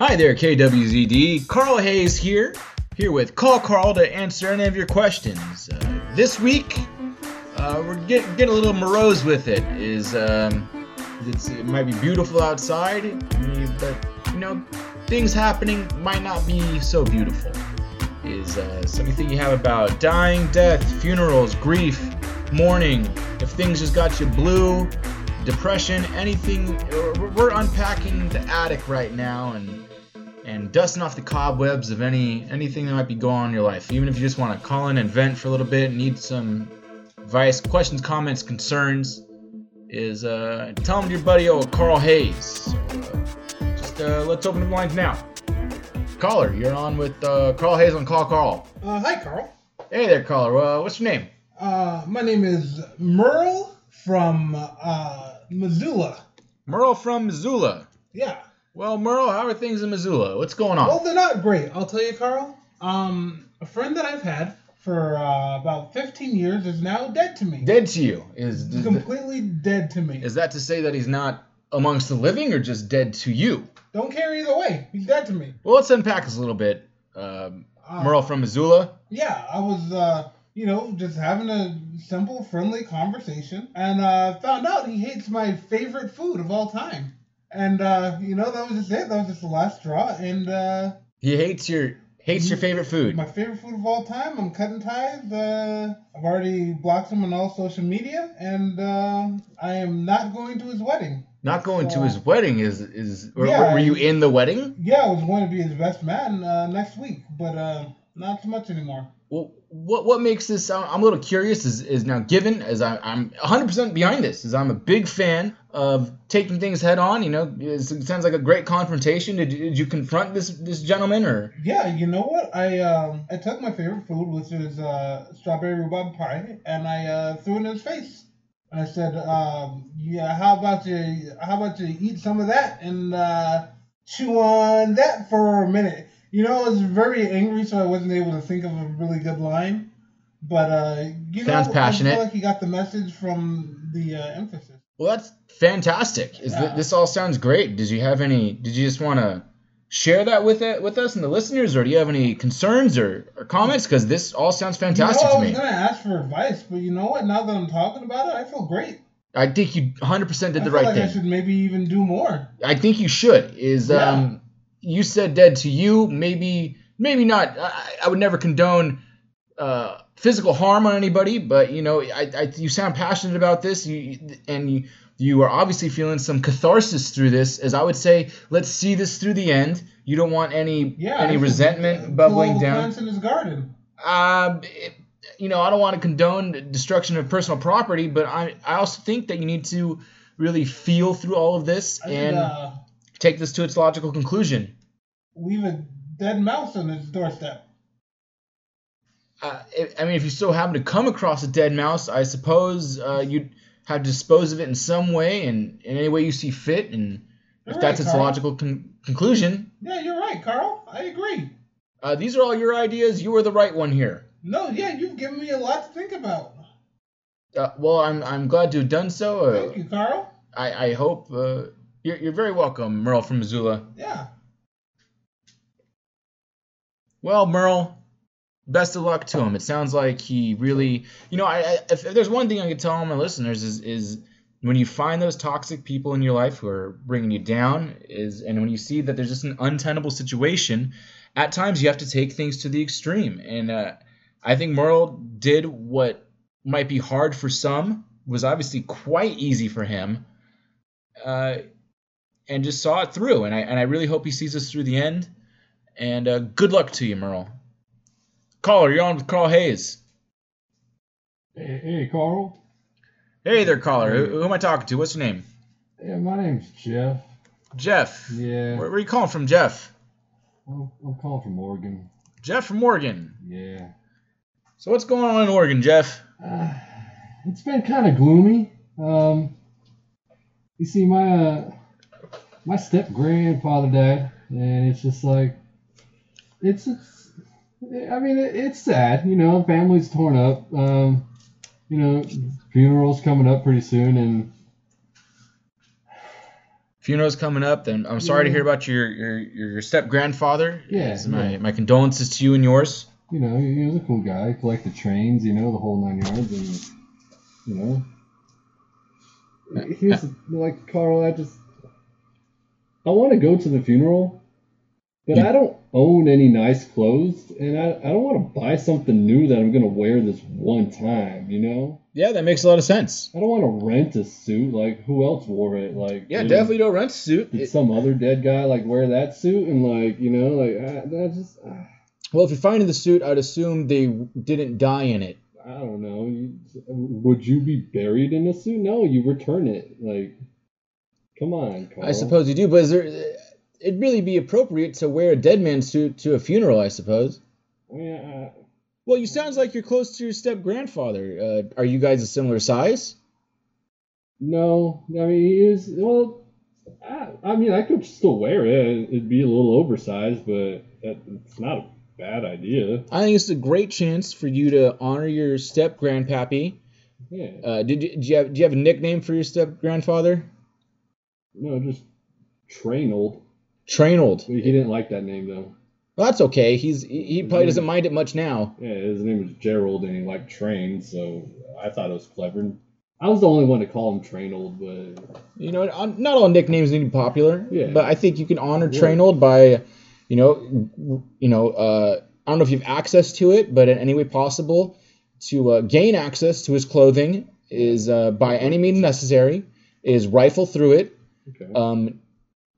Hi there, KWZD. Carl Hayes here, here with Call Carl to answer any of your questions. Uh, this week, uh, we're getting, getting a little morose with it. Is um, it might be beautiful outside, but you know, things happening might not be so beautiful. Is uh, something you have about dying, death, funerals, grief, mourning. If things just got you blue, depression, anything. We're unpacking the attic right now and and dusting off the cobwebs of any anything that might be going on in your life. Even if you just want to call in and vent for a little bit, need some advice, questions, comments, concerns, is uh, tell them to your buddy old Carl Hayes. So, uh, just uh, let's open the lines now. Caller, you're on with uh, Carl Hayes on Call Carl. Uh, hi, Carl. Hey there, caller. Uh, what's your name? Uh, my name is Merle from uh, Missoula. Merle from Missoula. Yeah. Well, Merle, how are things in Missoula? What's going on? Well, they're not great. I'll tell you, Carl. Um, a friend that I've had for uh, about 15 years is now dead to me. Dead to you is completely dead to me. is that to say that he's not amongst the living or just dead to you? Don't care either way. He's dead to me. Well, let's unpack this a little bit. Um, Uh, Merle from Missoula. Yeah, I was, uh, you know, just having a simple, friendly conversation, and uh, found out he hates my favorite food of all time. And uh, you know, that was just it. That was just the last straw. And uh, He hates your hates your favorite food. my favorite food of all time. I'm cutting ties. Uh, I've already blocked him on all social media, and uh, I am not going to his wedding. Not going to his wedding is is. Were, Yeah, were you in the wedding? Yeah, I was going to be his best man uh, next week, but uh, not so much anymore. Well, what what makes this? I'm a little curious. Is is now given as I, I'm 100 percent behind this. Is I'm a big fan of taking things head on. You know, it sounds like a great confrontation. Did, did you confront this this gentleman or? Yeah, you know what? I um, I took my favorite food, which is uh, strawberry rhubarb pie, and I uh, threw it in his face. And I said, um, "Yeah, how about you? How about you eat some of that and uh, chew on that for a minute?" You know, I was very angry, so I wasn't able to think of a really good line. But uh, you Sounds know, I feel like he got the message from the uh, emphasis. Well, that's fantastic. Is th- this all sounds great? Did you have any? Did you just want to share that with it with us and the listeners, or do you have any concerns or, or comments? Because this all sounds fantastic to me. you know, I to was me. gonna ask for advice, but you know what? Now that I'm talking about it, I feel great. I think you 100% did I the right like I should maybe even do more. I think you should. Is Yeah. um, you said dead to you? Maybe, maybe not. I, I would never condone uh, physical harm on anybody, but you know, I, I you sound passionate about this, you and you you are obviously feeling some catharsis through this. As I would say, let's see this through the end. You don't want any Yeah. Any resentment uh, bubbling down. plants in his garden. Um, it- you know, I don't want to condone destruction of personal property, but I I also think that you need to really feel through all of this I and uh, take this to its logical conclusion. leave a dead mouse on his doorstep. Uh, I- mean, if you so happen to come across a dead mouse, I suppose uh, you'd have to dispose of it in some way and in any way you see fit. And if You're that's right, its Carl. logical con- conclusion, Yeah, you're right, Carl. I agree. uh, these are all your ideas. You are the right one here. No, yeah, you've given me a lot to think about. Uh, well, I'm I'm glad to have done so. Uh, Thank you, Carl. I I hope uh, you're you're very welcome, Merle from Missoula. Yeah. Well, Merle, best of luck to him. It sounds like he really, you know, I, I if, there's one thing I could tell all my listeners is is when you find those toxic people in your life who are bringing you down is and when you see that there's just an untenable situation, at times you have to take things to the extreme. And uh, I think Merle did what might be hard for some was obviously quite easy for him. Uh, and just saw it through, and I and I really hope he sees us through the end. And uh, good luck to you, Merle. Caller, you're on with Carl Hayes. Hey, hey, Carl. Hey there, caller. Who, who am I talking to? What's your name? Yeah, my name's Jeff. Jeff. Yeah, Where, where are you calling from, Jeff? I'm, I'm calling from Oregon. Jeff from Oregon. Yeah. So what's going on in Oregon, Jeff? Uh, it's been kind of gloomy. Um, you see, my uh, my step grandfather died, and it's just like it's it's. I mean, it, it's sad. You know, family's torn up. Um, you know, funeral's coming up pretty soon, and funeral's coming up. Then I'm sorry to hear about your your your step grandfather. Yeah, my yeah. my condolences to you and yours. You know, he he was a cool guy. He collected trains, you know, the whole nine yards, and you know, here's like Carl. I just I want to go to the funeral, but You- I don't own any nice clothes, and I, I don't want to buy something new that I'm gonna wear this one time. You know, Yeah, that makes a lot of sense. I don't want to rent a suit. Like who else wore it? Like Yeah, did- definitely don't rent a suit. Did It- some other dead guy like wear that suit and like you know like I, that just ah, well, if you're finding the suit, I'd assume they didn't die in it. I don't know. Would you be buried in a suit? No, you return it. Like, come on, Carl. I suppose you do, but is there? It'd really be appropriate to wear a dead man suit to a funeral, I suppose. I mean, I, Well, you sounds like you're close to your step grandfather. Uh, are you guys a similar size? no, I mean he is. Well, I, I mean I could still wear it. It'd be a little oversized, but that, it's not a bad idea. I think it's a great chance for you to honor your step grandpappy. Yeah. Uh, did you, do you have do you have a nickname for your step grandfather? No, just Trainold. Trainold. He didn't like that name though. Well, that's okay. He's he he probably doesn't mind it much now. Yeah, his name was Gerald, and he liked train, so I thought it was clever. I was the only one to call him Trainold, but You know, uh, not all nicknames need to be popular. Yeah. But I think you can honor Yeah. Trainold by, you know, you know, uh, I don't know if you have access to it, but in any way possible, to uh, gain access to his clothing is uh, by any means necessary. Is rifle through it, okay. um,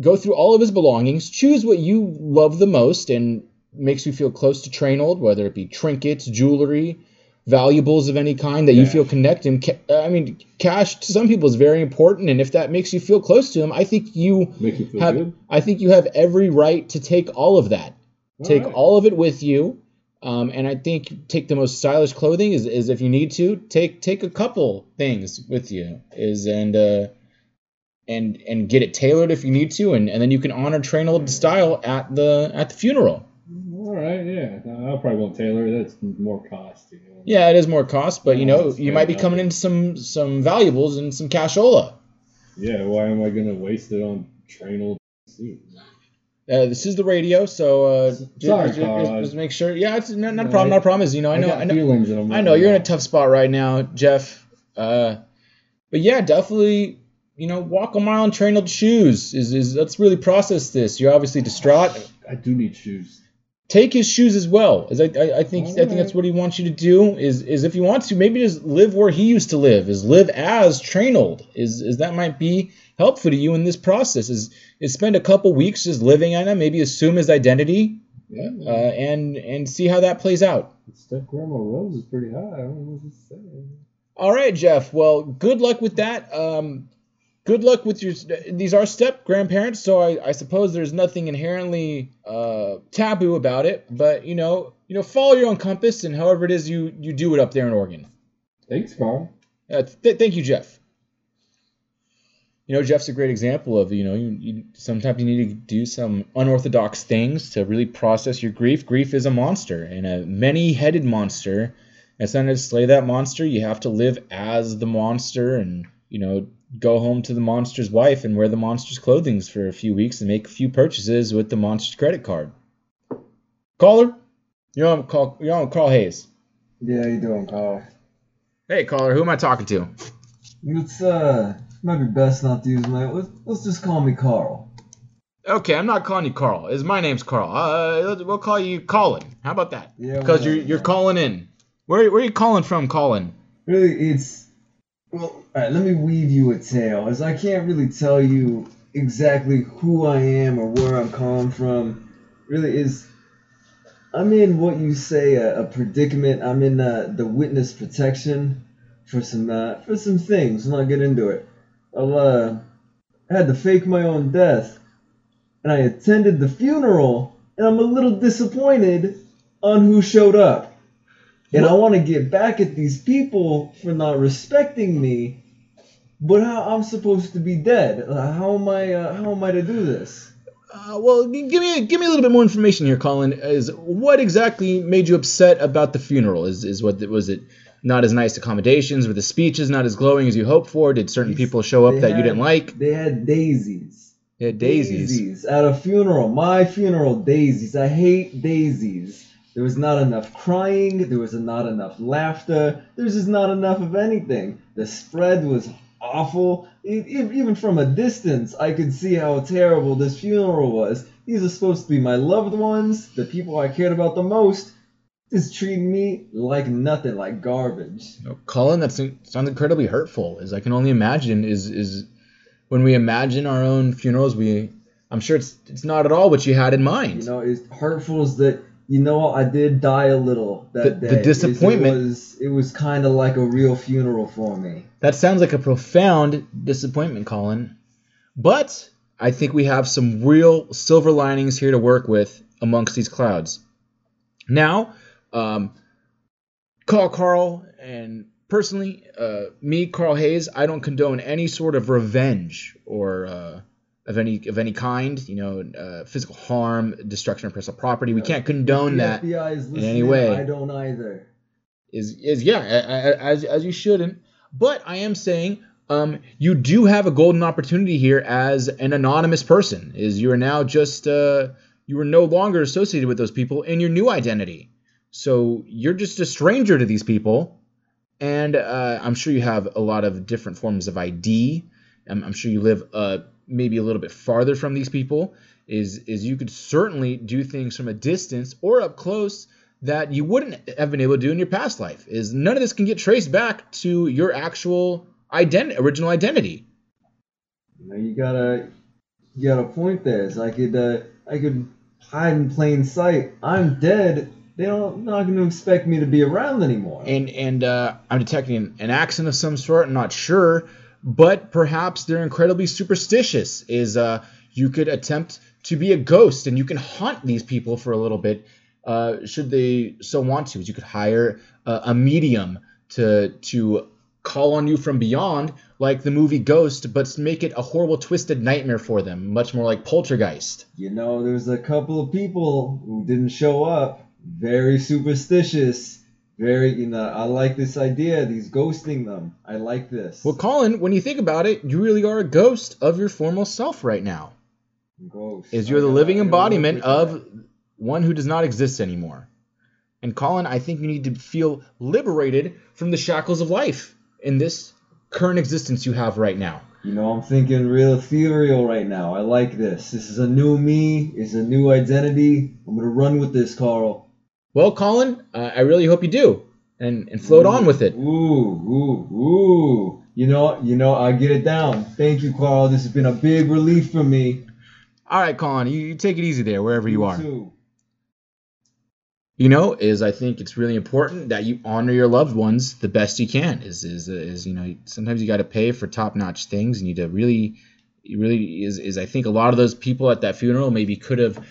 go through all of his belongings, choose what you love the most and makes you feel close to Trainold, whether it be trinkets, jewelry, valuables of any kind that you feel connected. Ca- I mean, cash to some people is very important, and if that makes you feel close to him, I think you Make you feel have. good. I think you have every right to take all of that. take Alright. all of it with you. Um, and I think take the most stylish clothing is, is if you need to take take a couple things with you is and uh, and and get it tailored if you need to and, and then you can honor Trainold style at the at the funeral. All right, yeah. I probably won't tailor. it. That's more cost. You know? Yeah, it is more cost, but you know you might be coming into some some valuables and some cashola. Yeah. Why am I gonna waste it on Trainold suit? Uh, this is the radio, so uh, just, Sorry, just, just- just make sure. Yeah, it's not, not a problem. Not a problem. Is you know I know I know feelings, I'm I know you're in a tough spot right now, Jeff. Uh, but yeah, definitely, you know, walk a mile in trained shoes. Is is let's really process this. You're obviously distraught. I do need shoes. Take his shoes as well. As I, I, I think I think that's what he wants you to do. Is is if you want to, maybe just live where he used to live. Is live as Trainold. Is is that might be helpful to you in this process. Is is spend a couple weeks just living on him. Maybe assume his identity. Yeah. Uh, and and see how that plays out. Step Grandma Rose is pretty high. I don't know what to say. All right, Jeff. Well, good luck with that. Um, good luck with your. These are step grandparents, so I, I suppose there's nothing inherently uh, taboo about it. But you know, you know, follow your own compass, and however it is you you do it up there in Oregon. Thanks, Carl. Uh, th- thank you, Jeff. You know, Jeff's a great example of you know you, you sometimes you need to do some unorthodox things to really process your grief. Grief is a monster and a many-headed monster. And sometimes to slay that monster, you have to live as the monster and you know go home to the monster's wife and wear the monster's clothing for a few weeks and make a few purchases with the monster's credit card. Caller, you're on call. You're on Carl Hayes. Yeah, you doing, Carl? Hey, caller, who am I talking to? It's uh, might be best not to use my. Let's, let's just call me Carl. Okay, I'm not calling you Carl. Is my name's Carl. Uh, we'll call you Colin. How about that? Yeah, Because you're you're calling in. Where where are you calling from, Colin? Really, it's well. All right, let me weave you a tale, as I can't really tell you exactly who I am or where I'm calling from. Really, is I'm in what you say a, a predicament. I'm in uh, the witness protection for some uh, for some things. When I get into it, I'll uh, I had to fake my own death, and I attended the funeral, and I'm a little disappointed on who showed up. And I want to get back at these people for not respecting me, but how I'm supposed to be dead? How am I? Uh, how am I to do this? Uh, well, give me give me a little bit more information here, Colin. Is what exactly made you upset about the funeral? Is is what was it? Not as nice accommodations? Were the speeches not as glowing as you hoped for? Did certain people show up they that you didn't like? They had daisies. Yeah, daisies. At a funeral, my funeral, daisies. I hate daisies. There was not enough crying. There was not enough laughter. There's just not enough of anything. The spread was awful. Even from a distance, I could see how terrible this funeral was. These are supposed to be my loved ones, the people I cared about the most. Just treating me like nothing, like garbage. No, Colin, that sounds incredibly hurtful. As I can only imagine, is is when we imagine our own funerals, we I'm sure it's it's not at all what you had in mind. You know, it's hurtful is that you know I did die a little that The- day. the disappointment- It was it was kind of like a real funeral for me. That sounds like a profound disappointment, Colin. But I think we have some real silver linings here to work with amongst these clouds. Now, um, call Carl, and personally, uh, me, Carl Hayes, I don't condone any sort of revenge or uh, of any of any kind. You know, uh, physical harm, destruction of personal property. We can't condone that. In any way. I don't either. is is yeah as as you shouldn't but i am saying um you do have a golden opportunity here as an anonymous person is you are now just uh you are no longer associated with those people in your new identity so you're just a stranger to these people and uh, i'm sure you have a lot of different forms of id i'm, I'm sure you live uh maybe a little bit farther from these people is is you could certainly do things from a distance or up close that you wouldn't have been able to do in your past life is none of this can get traced back to your actual ident- original identity You know, you gotta you got a point there. It's I could uh, I could hide in plain sight. I'm dead. They don't not going to expect me to be around anymore. and and uh, i'm detecting an accent of some sort i'm not sure but perhaps they're incredibly superstitious is uh, you could attempt to be a ghost and you can haunt these people for a little bit uh, should they so want to you could hire a, a medium to to call on you from beyond like the movie ghost but make it a horrible twisted nightmare for them much more like poltergeist You know, there's a couple of people who didn't show up. Very superstitious. Very, you know, I like this idea. These ghosting them. I like this. well colin when you think about it you really are a ghost of your former self right now Ghost. is you're the living gotta- I gotta embodiment of one who does not exist anymore. And Colin, I think you need to feel liberated from the shackles of life in this current existence you have right now. You know, I'm thinking real ethereal right now. I like this. This is a new me. It's a new identity. I'm gonna run with this, Carl. Well, Colin, uh, I really hope you do, and and float on with it. Ooh, ooh, ooh. You know, you know, I get it down. Thank you, Carl. This has been a big relief for me. All right, Colin, you, you take it easy there, wherever you are. too. You know, is I think it's really important that you honor your loved ones the best you can. Is is is you know sometimes you got to pay for top notch things. You need to really, really is is I think a lot of those people at that funeral maybe could have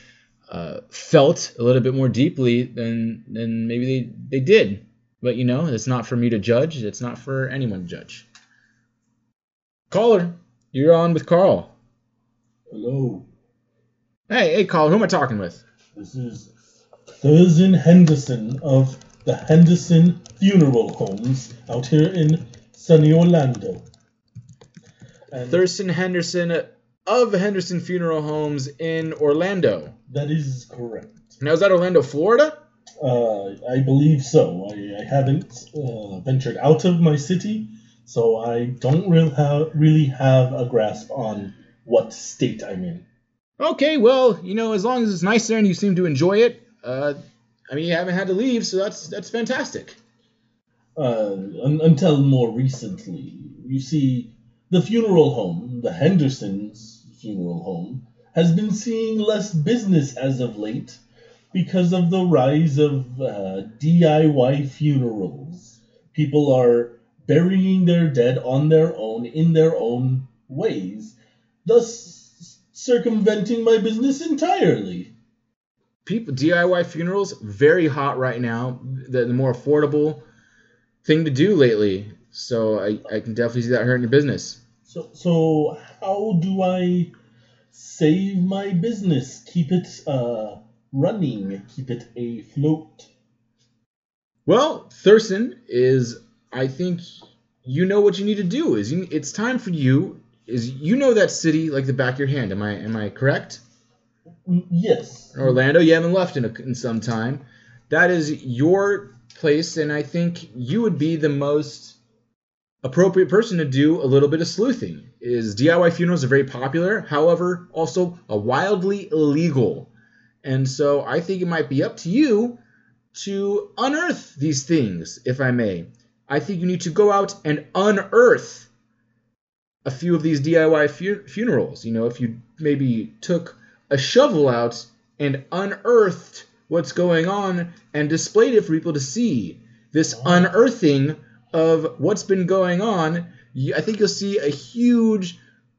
uh, felt a little bit more deeply than than maybe they they did. But you know, it's not for me to judge. It's not for anyone to judge. Caller, you're on with Carl. Hello, Hey, hey, Carl, who am I talking with? this is Thurston Henderson of the Henderson Funeral Homes out here in sunny Orlando. And Thurston Henderson of Henderson Funeral Homes in Orlando. that is correct. Now, is that Orlando, Florida? Uh, I believe so. I, I haven't uh, ventured out of my city, so I don't really have, really have a grasp on what state I'm in. Okay, well, you know, as long as it's nice there and you seem to enjoy it, uh, I mean, you haven't had to leave, so that's that's fantastic. uh, un- until more recently. You see, the funeral home, the Hendersons funeral home, has been seeing less business as of late because of the rise of uh, DIY funerals. People are burying their dead on their own in their own ways, thus circumventing my business entirely. People DIY funerals very hot right now. The, the more affordable thing to do lately. So I, I can definitely see that hurting your business. So, so how do I save my business? Keep it uh, running, keep it afloat. Well, Thurston is I think you know what you need to do. Is you, it's time for you is you know that city like the back of your hand. Am I am I correct? Mm, Yes. Orlando, you haven't left in, a, in some time. That is your place, and I think you would be the most appropriate person to do a little bit of sleuthing. Is DIY funerals are very popular, however, also a wildly illegal, and so I think it might be up to you to unearth these things, if I may. I think you need to go out and unearth a few of these DIY fu- funerals. You know, if you maybe took a shovel out and unearthed what's going on and displayed it for people to see. This unearthing of what's been going on, you- I think you'll see a huge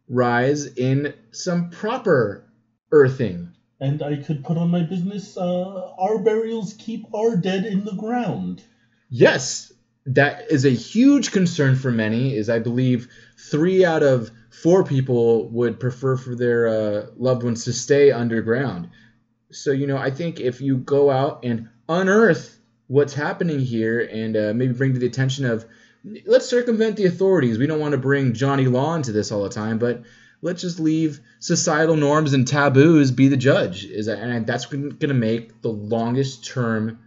rise in some proper earthing. And I could put on my business, uh, our burials keep our dead in the ground. Yes, that is a huge concern for many. Is I believe three out of four people would prefer for their uh, loved ones to stay underground. So you know, I think if you go out and unearth what's happening here and uh, maybe bring to the attention of, let's circumvent the authorities. We don't want to bring Johnny Law into this all the time, but let's just leave societal norms and taboos be the judge. Is that, and that's going to make the longest term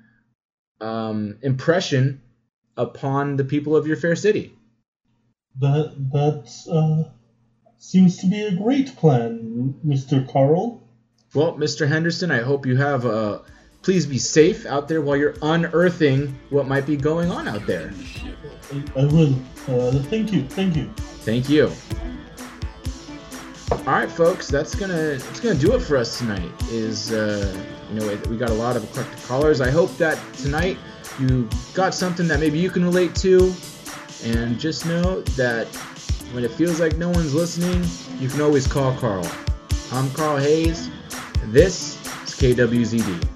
um, impression upon the people of your fair city. That that uh, seems to be a great plan, Mr. Carl. Well, Mr. Henderson, I hope you have. Uh, please be safe out there while you're unearthing what might be going on out there. I, will. Uh, thank you. Thank you. Thank you. All right, folks, that's gonna that's gonna do it for us tonight. Is uh, you know we got a lot of eclectic callers. I hope that tonight you got something that maybe you can relate to, and just know that when it feels like no one's listening, you can always call Carl. I'm Carl Hayes. This is KWZD.